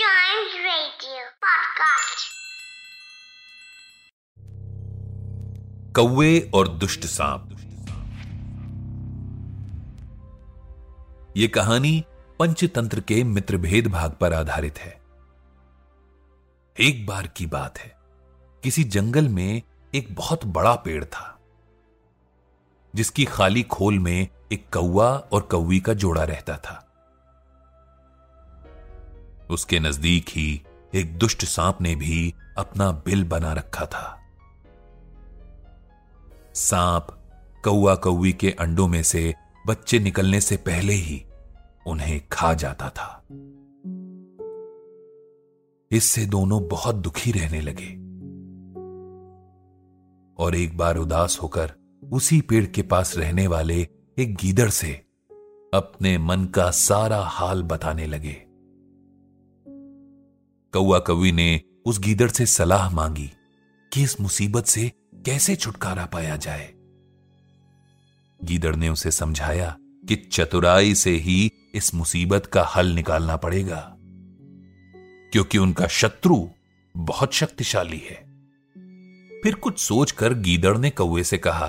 Giant Radio Podcast. कौवे और दुष्ट सांप। ये कहानी पंचतंत्र के मित्र भेद भाग पर आधारित है। एक बार की बात है। किसी जंगल में एक बहुत बड़ा पेड़ था, जिसकी खाली खोल में एक कौआ और कौवी का जोड़ा रहता था। उसके नज़दीक ही एक दुष्ट सांप ने भी अपना बिल बना रखा था। सांप कौआ कौवी के अंडों में से बच्चे निकलने से पहले ही उन्हें खा जाता था। इससे दोनों बहुत दुखी रहने लगे। और एक बार उदास होकर उसी पेड़ के पास रहने वाले एक गीदड़ से अपने मन का सारा हाल बताने लगे। कौआ कवि ने उस गीदड़ से सलाह मांगी कि इस मुसीबत से कैसे छुटकारा पाया जाए। गीदड़ ने उसे समझाया कि चतुराई से ही इस मुसीबत का हल निकालना पड़ेगा, क्योंकि उनका शत्रु बहुत शक्तिशाली है। फिर कुछ सोचकर गीदड़ ने कौए से कहा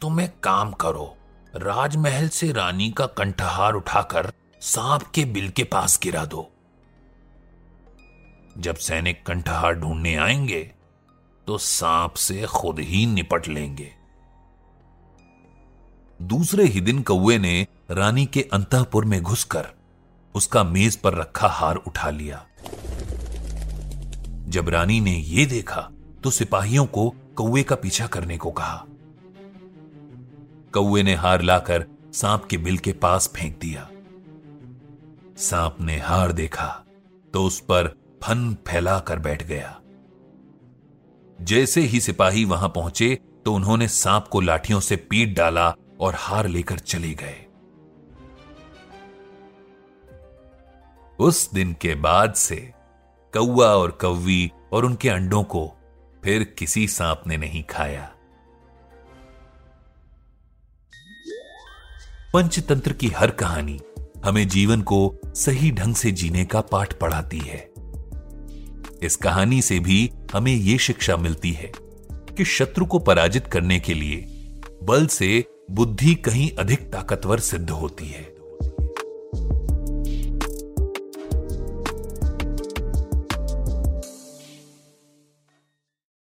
तुम एक काम करो, राजमहल से रानी का कंठहार उठाकर सांप के बिल के पास गिरा दो। जब सैनिक कंठहार ढूँढने आएँगे तो सांप से खुद ही निपट लेंगे। दूसरे ही दिन कौए ने रानी के अंतपुर में घुसकर उसका मेज पर रखा हार उठा लिया। जब रानी ने यह देखा तो सिपाहियों को कौए का पीछा करने को कहा। कौए ने हार लाकर सांप के बिल के पास फेंक दिया। सांप ने हार देखा तो उस पर फन फैलाकर बैठ गया। जैसे ही सिपाही वहाँ पहुँचे तो उन्होंने सांप को लाठियों से पीट डाला और हार लेकर चले गए। उस दिन के बाद से कौआ और कौवी और उनके अंडों को फिर किसी सांप ने नहीं खाया। पंचतंत्र की हर कहानी हमें जीवन को सही ढंग से जीने का पाठ पढ़ाती है। इस कहानी से भी हमें ये शिक्षा मिलती है कि शत्रु को पराजित करने के लिए बल से बुद्धि कहीं अधिक ताकतवर सिद्ध होती है।